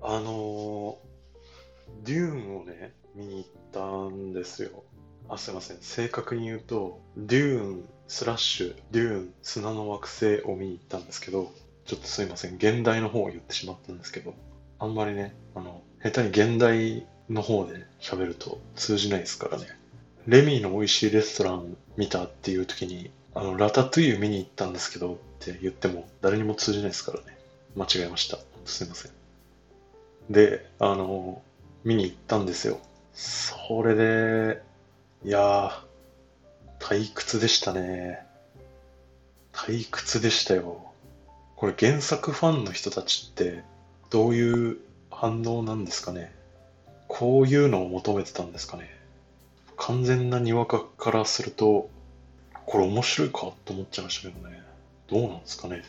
あのー、デューンをね、見に行ったんですよ。あ、すいません。正確に言うと、デューンスラッシュ、デューン砂の惑星を見に行ったんですけど、ちょっとすいません。原題の方を言ってしまったんですけど、あんまりね、あの、下手に原題の方で喋ると通じないですからね。レミーの美味しいレストラン見たっていう時に、あの、ラタトゥイユ見に行ったんですけどって言っても誰にも通じないですからね。間違えました。すいません。で、あの、見に行ったんですよ。それで、いやー、退屈でしたね。退屈でしたよ。これ原作ファンの人たちってどういう反応なんですかね。こういうのを求めてたんですかね。完全なにわかからすると、これ面白いかと思っちゃいましたけどね。どうなんですかね。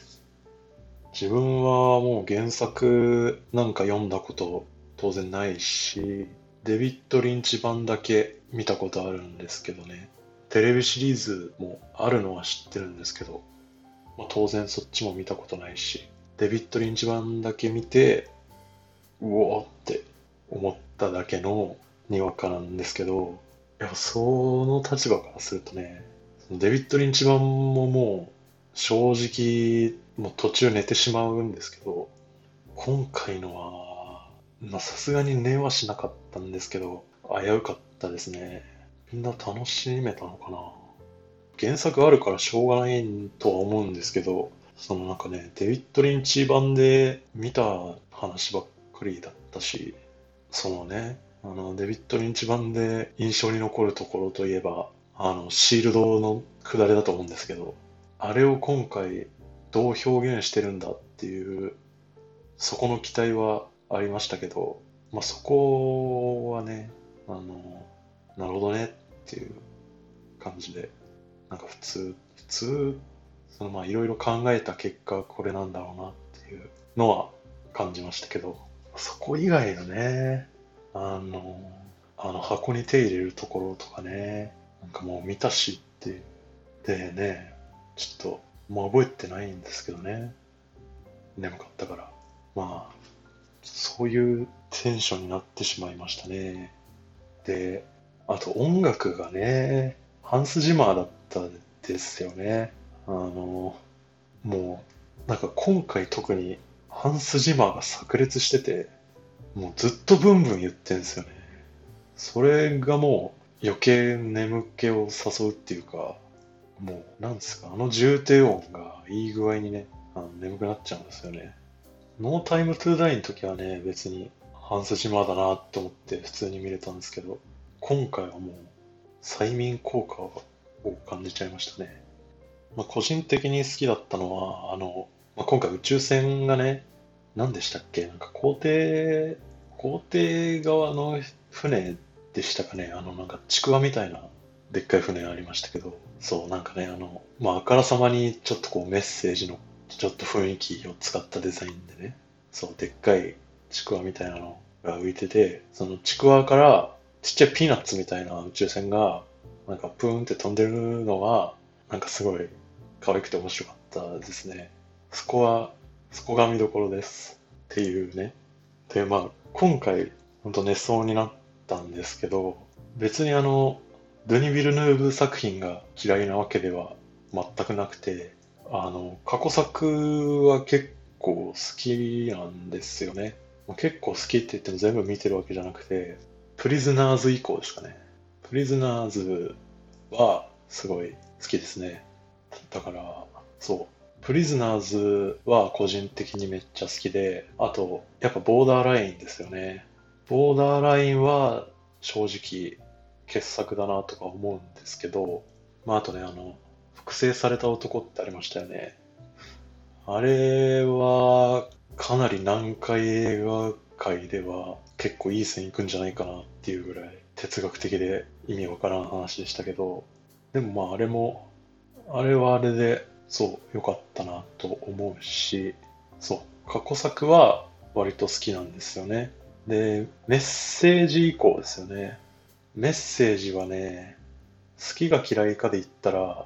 自分はもう原作なんか読んだこと当然ないし、デビッド・リンチ版だけ見たことあるんですけどね。テレビシリーズもあるのは知ってるんですけど、まあ、当然そっちも見たことないし、デビッド・リンチ版だけ見て、うおーって思っただけのにわかなんですけど、いや、その立場からするとね、デビッド・リンチ版ももう正直、もう途中寝てしまうんですけど、今回のはまあさすがに寝はしなかったんですけど、危うかったですね。みんな楽しめたのかな原作あるからしょうがないとは思うんですけど、そのなんかね、デビッド・リンチ版で見た話ばっかりだったし、そのね、あの、デビッド・リンチ版で印象に残るところといえば、あの、シールドの下りだと思うんですけど、あれを今回どう表現してるんだっていう、そこの期待はありましたけど、まあ、そこはね、あの、なるほどねっていう感じで、なんか普通、普通、そのまあいろいろ考えた結果これなんだろうなっていうのは感じましたけど、そこ以外のね、あの、あの箱に手入れるところとかね、なんかもう見たしってでね、ちょっともう覚えてないんですけどね。眠かったから。まあ、そういうテンションになってしまいましたね。で、あと音楽がね、ハンス・ジマーだったんですよね。あの、もう、なんか今回特にハンス・ジマーが炸裂してて、もうずっとブンブン言ってんですよね。それがもう余計眠気を誘うっていうか、もう、なんですか、あの重低音がいい具合にね、あの眠くなっちゃうんですよね。ノータイムトゥーダイの時はね、別に半筋間だなって思って普通に見れたんですけど、今回はもう催眠効果を感じちゃいましたね。まあ、個人的に好きだったのは、あの、まあ、今回宇宙船がね、何でしたっけなんか皇帝、皇帝側の船でしたかねあのなんかちくわみたいなでっかい船ありましたけど、そうなんかね、あの、まあ、あからさまにちょっとこうメッセージのちょっと雰囲気を使ったデザインでね、そう、でっかいちくわみたいなのが浮いてて、そのちくわからちっちゃいピーナッツみたいな宇宙船が、なんかプーンって飛んでるのが、なんかすごい可愛くて面白かったですね。そこは、そこが見どころです。っていうね。で、まあ、今回、ほんと寝そうになったんですけど、別にあの、ドゥニ・ビルヌーブ作品が嫌いなわけでは全くなくて、あの、過去作は結構好きなんですよね。結構好きって言っても全部見てるわけじゃなくて、プリズナーズ以降ですかね。プリズナーズはすごい好きですね。だから、そう。プリズナーズは個人的にめっちゃ好きで、あと、やっぱボーダーラインですよね。ボーダーラインは正直傑作だなとか思うんですけど、まああとね、あの、複製された男ってありましたよね。あれは、かなり難解映画界では結構いい線いくんじゃないかなっていうぐらい哲学的で意味わからん話でしたけど、でもまああれも、あれはあれで、そう、良かったなと思うし、そう、過去作は割と好きなんですよね。で、メッセージ以降ですよね。メッセージはね、好きが嫌いかで言ったら、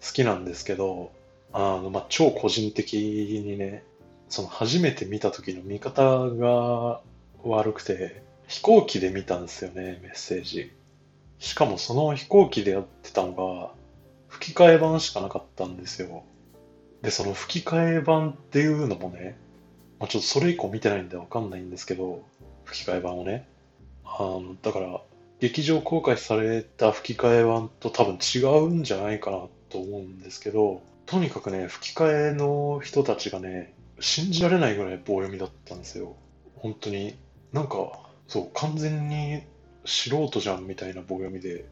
好きなんですけど、あの、ま、超個人的にね、その初めて見た時の見方が悪くて、飛行機で見たんですよね、メッセージ。しかもその飛行機でやってたのが、吹き替え版しかなかったんですよ。で、その吹き替え版っていうのもね、まあ、ちょっとそれ以降見てないんでわかんないんですけど、吹き替え版をね。あの、だから、劇場公開された吹き替え版と多分違うんじゃないかなと思うんですけど、とにかくね、吹き替えの人たちがね、信じられないぐらい棒読みだったんですよ。本当に。なんか、そう、完全に素人じゃんみたいな棒読みで、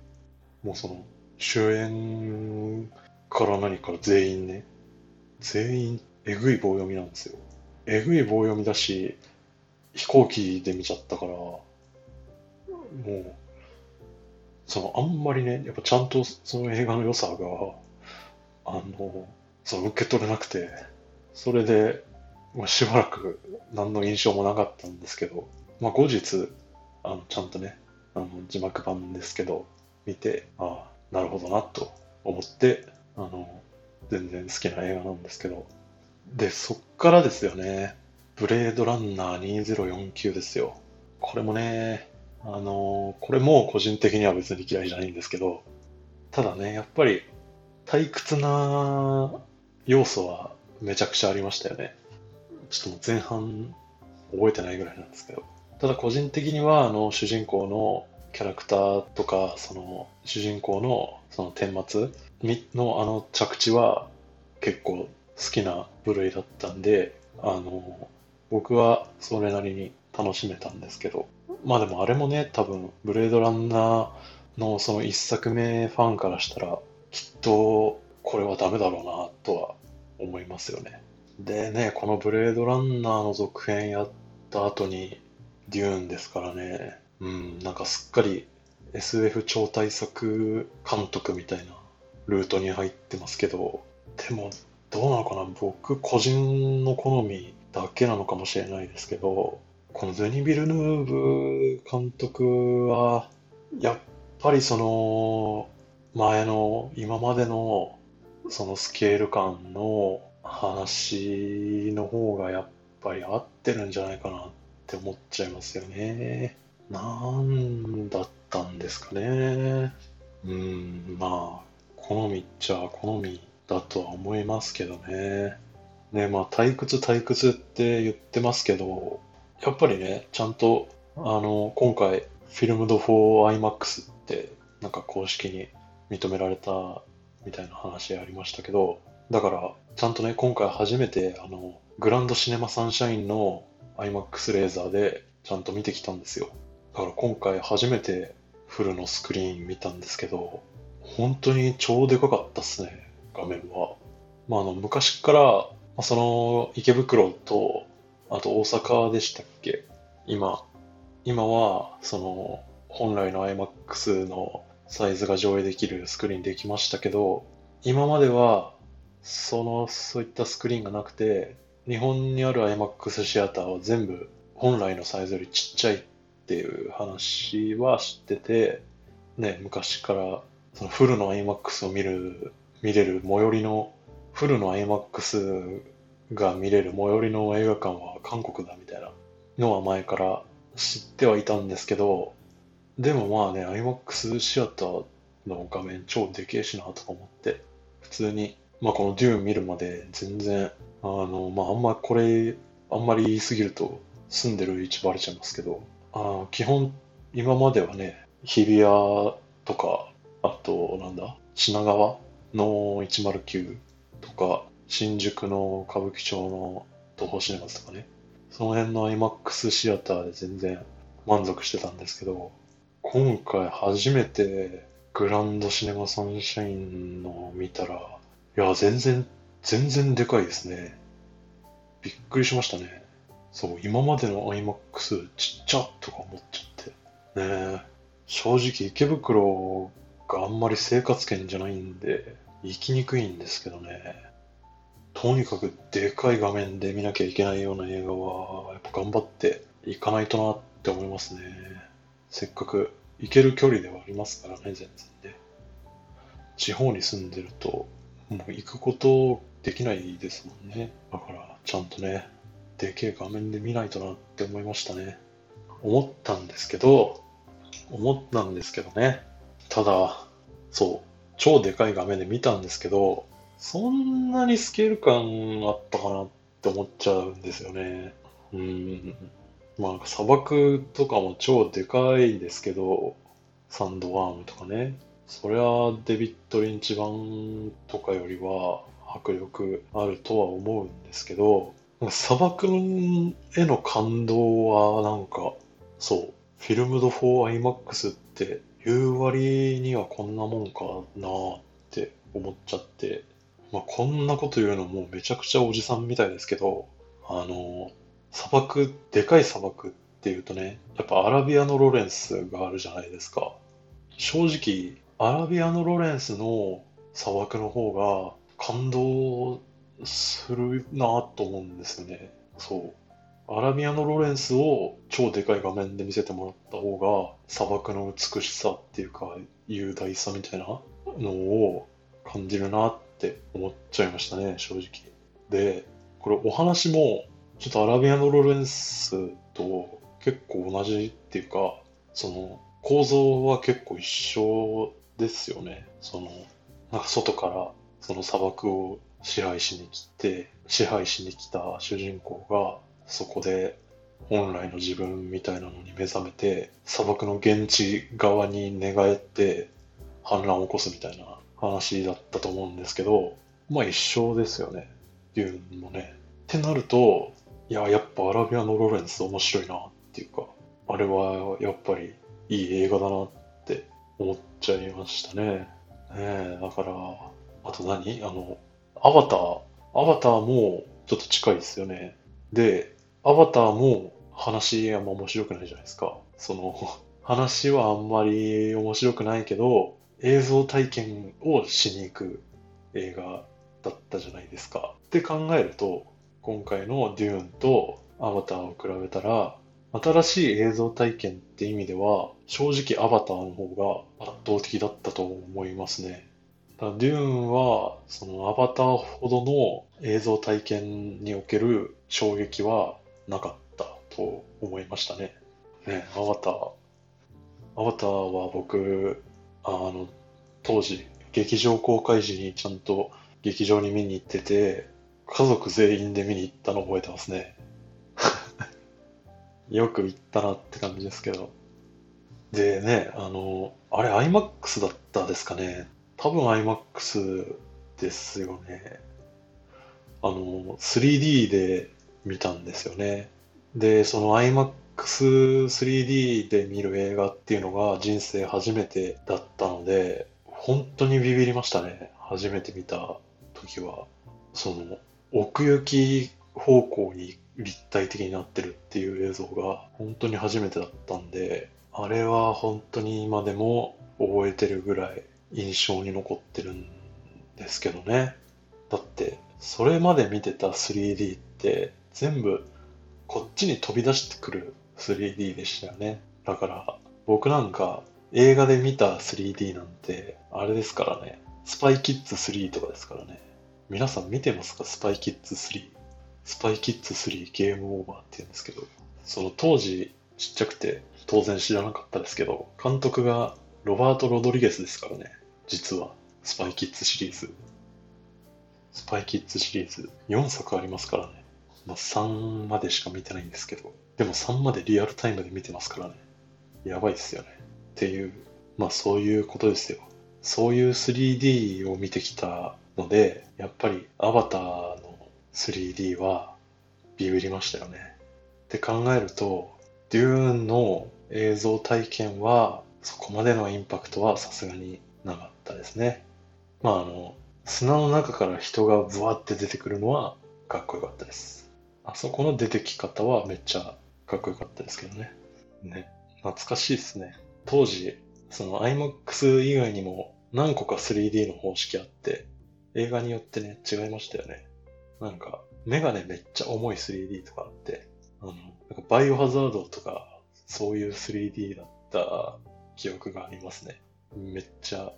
もうその、主演から何から全員ね、全員えぐい棒読みなんですよ。えぐい棒読みだし、飛行機で見ちゃったから、もう、そのあんまりね、やっぱちゃんとその映画の良さが、あの、その受け取れなくて、それで、まあ、しばらく何の印象もなかったんですけど、まあ、後日、あのちゃんとね、あの字幕版ですけど、見て、ああ、なるほどなと思って、あの、全然好きな映画なんですけど、で、そっからですよね、ブレードランナー2049ですよ。これもね、あの、これも個人的には別に嫌いじゃないんですけど、ただね、やっぱり退屈な要素はめちゃくちゃありましたよね。ちょっと前半覚えてないぐらいなんですけど。ただ個人的には、あの、主人公のキャラクターとか、その、主人公のその顛末のあの着地は結構好きな部類だったんで、あの、僕はそれなりに楽しめたんですけど、まあでもあれもね、多分、ブレードランナーのその一作目ファンからしたら、きっとこれはダメだろうなとは思いますよね。でね、このブレードランナーの続編やった後に、デューンですからね、うん、なんかすっかり SF 超大作監督みたいなルートに入ってますけど、でもどうなのかな僕個人の好みだけなのかもしれないですけど、このデニ・ビルヌーブ監督は、やっぱりその前の今までのそのスケール感の話の方がやっぱり合ってるんじゃないかなって思っちゃいますよね。なんだったんですかね。うん、まあ、好みっちゃ好みだとは思いますけどね。ね、まあ、退屈退屈って言ってますけど、やっぱりね、ちゃんと、あの、今回、フィルムド for IMAX って、なんか公式に認められたみたいな話ありましたけど、だから、ちゃんとね、今回初めて、あの、グランドシネマサンシャインの IMAX レーザーでちゃんと見てきたんですよ。だから今回初めてフルのスクリーン見たんですけど、本当に超でかかったっすね、画面は。まあ、あの、昔から、まあ、その、池袋と、あと大阪でしたっけ？今、今は、その、本来の IMAX のサイズが上映できるスクリーンできましたけど、今までは、その、そういったスクリーンがなくて、日本にある IMAX シアターは全部本来のサイズよりちっちゃいっていう話は知ってて、ね、昔からそのフルの IMAX を見る、見れる最寄りの、フルの IMAX が見れる最寄りの映画館は韓国だみたいなのは前から知ってはいたんですけど、でもまあね、IMAX シアターの画面超でけえしなとか思って、普通に、まあこのデューン見るまで全然、あの、まああんまこれ、あんまり言い過ぎると住んでる位置バレちゃいますけど、あ基本、今まではね、日比谷とか、あと、なんだ、品川の109とか、新宿の歌舞伎町の東宝シネマズとかね、その辺の IMAX シアターで全然満足してたんですけど、今回初めてグランドシネマサンシャインの見たら、いや、全然、全然でかいですね。びっくりしましたね。そう、今までの IMAX ちっちゃとか思っちゃって。ね正直池袋があんまり生活圏じゃないんで、行きにくいんですけどね。とにかくでかい画面で見なきゃいけないような映画は、やっぱ頑張っていかないとなって思いますね。せっかく行ける距離ではありますからね、全然で。地方に住んでると、もう行くことできないですもんね。だから、ちゃんとね、でけえ画面で見ないとなって思いましたね。思ったんですけど、思ったんですけどね。ただ、そう、超でかい画面で見たんですけど、そんなにスケール感あったかなって思っちゃうんですよね。うん。まあ、砂漠とかも超でかいですけど、サンドワームとかね。そりゃ、デビッド・リンチ版とかよりは迫力あるとは思うんですけど、砂漠への感動はなんか、そう、フィルムド 4IMAX って言う割にはこんなもんかなって思っちゃって、まあ、こんなこと言うのもめちゃくちゃおじさんみたいですけど、あの、砂漠、でかい砂漠っていうとね、やっぱアラビアのロレンスがあるじゃないですか。正直、アラビアのロレンスの砂漠の方が感動するなと思うんですよね。そう。アラビアのロレンスを超でかい画面で見せてもらった方が砂漠の美しさっていうか雄大さみたいなのを感じるなっって思っちゃいましたね、正直。で、これお話もちょっとアラビアのロレンスと結構同じっていうか、その構造は結構一緒ですよね。その、なんか外からその砂漠を支配しに来て、支配しに来た主人公が、そこで本来の自分みたいなのに目覚めて、砂漠の現地側に寝返って反乱を起こすみたいな話だったと思うんですけど、まあ一緒ですよね。デューンもね。ってなると、いや、やっぱアラビアのロレンス面白いなっていうか、あれはやっぱりいい映画だなって思っちゃいましたね。ねえ、だから、あと何？あの、アバター。アバターもちょっと近いですよね。で、アバターも話あんま面白くないじゃないですか。その、話はあんまり面白くないけど、映像体験をしに行く映画だったじゃないですか。って考えると、今回のデューンとアバターを比べたら、新しい映像体験って意味では、正直アバターの方が圧倒的だったと思いますね。だデューンは、そのアバターほどの映像体験における衝撃はなかったと思いましたね。ね、アバター。アバターは僕、あの、当時、劇場公開時にちゃんと劇場に見に行ってて、家族全員で見に行ったの覚えてますね。よく行ったなって感じですけど。でね、あの、あれ IMAX だったですかね。多分 IMAX ですよね。あの、3D で見たんですよね。で、その iMAX IMAX3D で見る映画っていうのが人生初めてだったので、本当にビビりましたね。初めて見た時は。その、奥行き方向に立体的になってるっていう映像が本当に初めてだったんで、あれは本当に今でも覚えてるぐらい印象に残ってるんですけどね。だって、それまで見てた 3D って全部こっちに飛び出してくる 3D でしたよね。だから僕なんか映画で見た 3D なんてあれですからね。スパイキッズ3とかですからね。皆さん見てますか？スパイキッズ3。スパイキッズ3ゲームオーバーって言うんですけど、その当時ちっちゃくて当然知らなかったですけど、監督がロバート・ロドリゲスですからね。実は、スパイキッズシリーズ。スパイキッズシリーズ、4作ありますからね。まあ、3までしか見てないんですけど、でも3までリアルタイムで見てますからね。やばいっすよね。っていう、まあそういうことですよ。そういう 3D を見てきたので、やっぱりアバターの 3D はビビりましたよね。って考えると、デューンの映像体験はそこまでのインパクトはさすがになかったですね。まああの、砂の中から人がブワって出てくるのはかっこよかったです。あそこの出てき方はめっちゃかっこよかったですけどね。ね。懐かしいですね。当時、その IMAX 以外にも何個か 3D の方式あって、映画によってね、違いましたよね。なんか、メガネめっちゃ重い 3D とかあって、あの、なんかバイオハザードとか、そういう 3D だった記憶がありますね。めっちゃ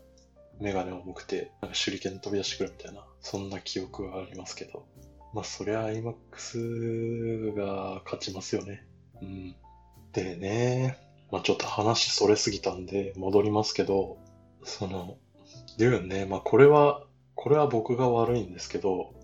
メガネ重くて、なんか手裏剣飛び出してくるみたいな、そんな記憶がありますけど。まあそりゃ IMAX が勝ちますよね。うん。でね、まあちょっと話それすぎたんで戻りますけど、その、デューンね、まあこれは、これは僕が悪いんですけど、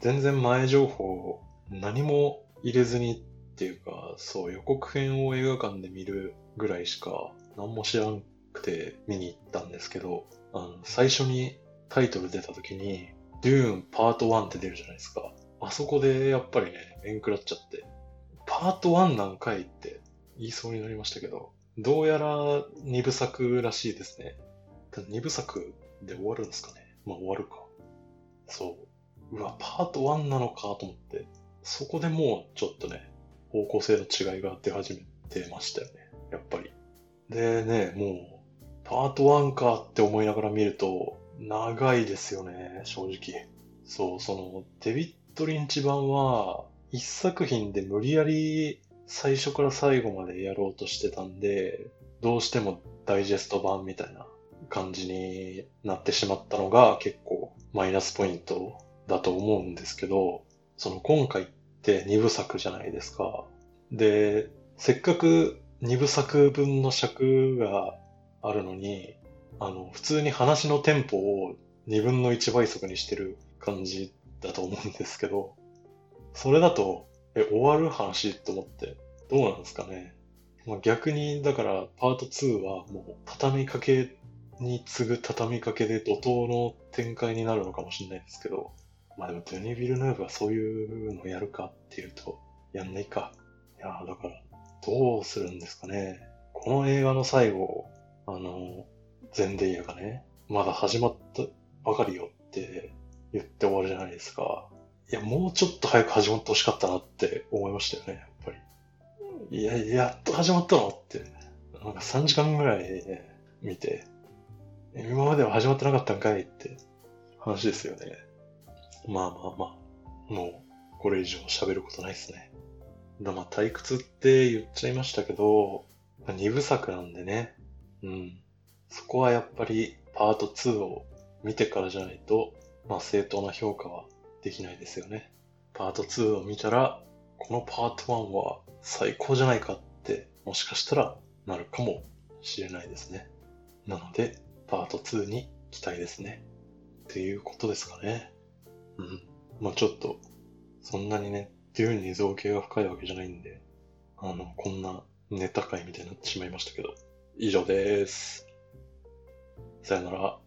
全然前情報何も入れずにっていうか、そう予告編を映画館で見るぐらいしか何も知らんくて見に行ったんですけど、あの、最初にタイトル出た時に、デューンパート1って出るじゃないですか。あそこでやっぱりね、面食らっちゃって、パート1なんかいって言いそうになりましたけど、どうやら2部作らしいですね。ただ2部作で終わるんですかね。まあ終わるか。そう。うわ、パート1なのかと思って、そこでもうちょっとね、方向性の違いが出始めてましたよね。やっぱり。でね、もう、パート1かって思いながら見ると、長いですよね、正直。そう、その、デビッド・リンチ版は、一作品で無理やり最初から最後までやろうとしてたんで、どうしてもダイジェスト版みたいな感じになってしまったのが結構マイナスポイントだと思うんですけど、その今回って2部作じゃないですか。で、せっかく2部作分の尺があるのに、あの、普通に話のテンポを2分の1倍速にしてる感じだと思うんですけど、それだと、え、終わる話と思って、どうなんですかね。まあ、逆に、だから、パート2はもう、畳みかけに次ぐ畳みかけで怒涛の展開になるのかもしれないですけど、まあでも、デニ・ビルヌーブはそういうのやるかっていうと、やんないか。いやだから、どうするんですかね。この映画の最後、あの、ゼンデイヤがね、まだ始まったばかりよって言って終わるじゃないですか。いや、もうちょっと早く始まってほしかったなって思いましたよね、やっぱり。いや、やっと始まったのって。なんか3時間ぐらい、ね、見て、今までは始まってなかったんかいって話ですよね。まあまあまあ、もうこれ以上喋ることないですね。だまあ退屈って言っちゃいましたけど、二部作なんでね。うん。そこはやっぱりパート2を見てからじゃないと、まあ正当な評価はできないですよね。パート2を見たら、このパート1は最高じゃないかって、もしかしたらなるかもしれないですね。なので、パート2に期待ですね。っていうことですかね。うん。まあちょっと、そんなにね、デューンに造形が深いわけじゃないんで、あの、こんなネタ会みたいになってしまいましたけど、以上です。さよなら。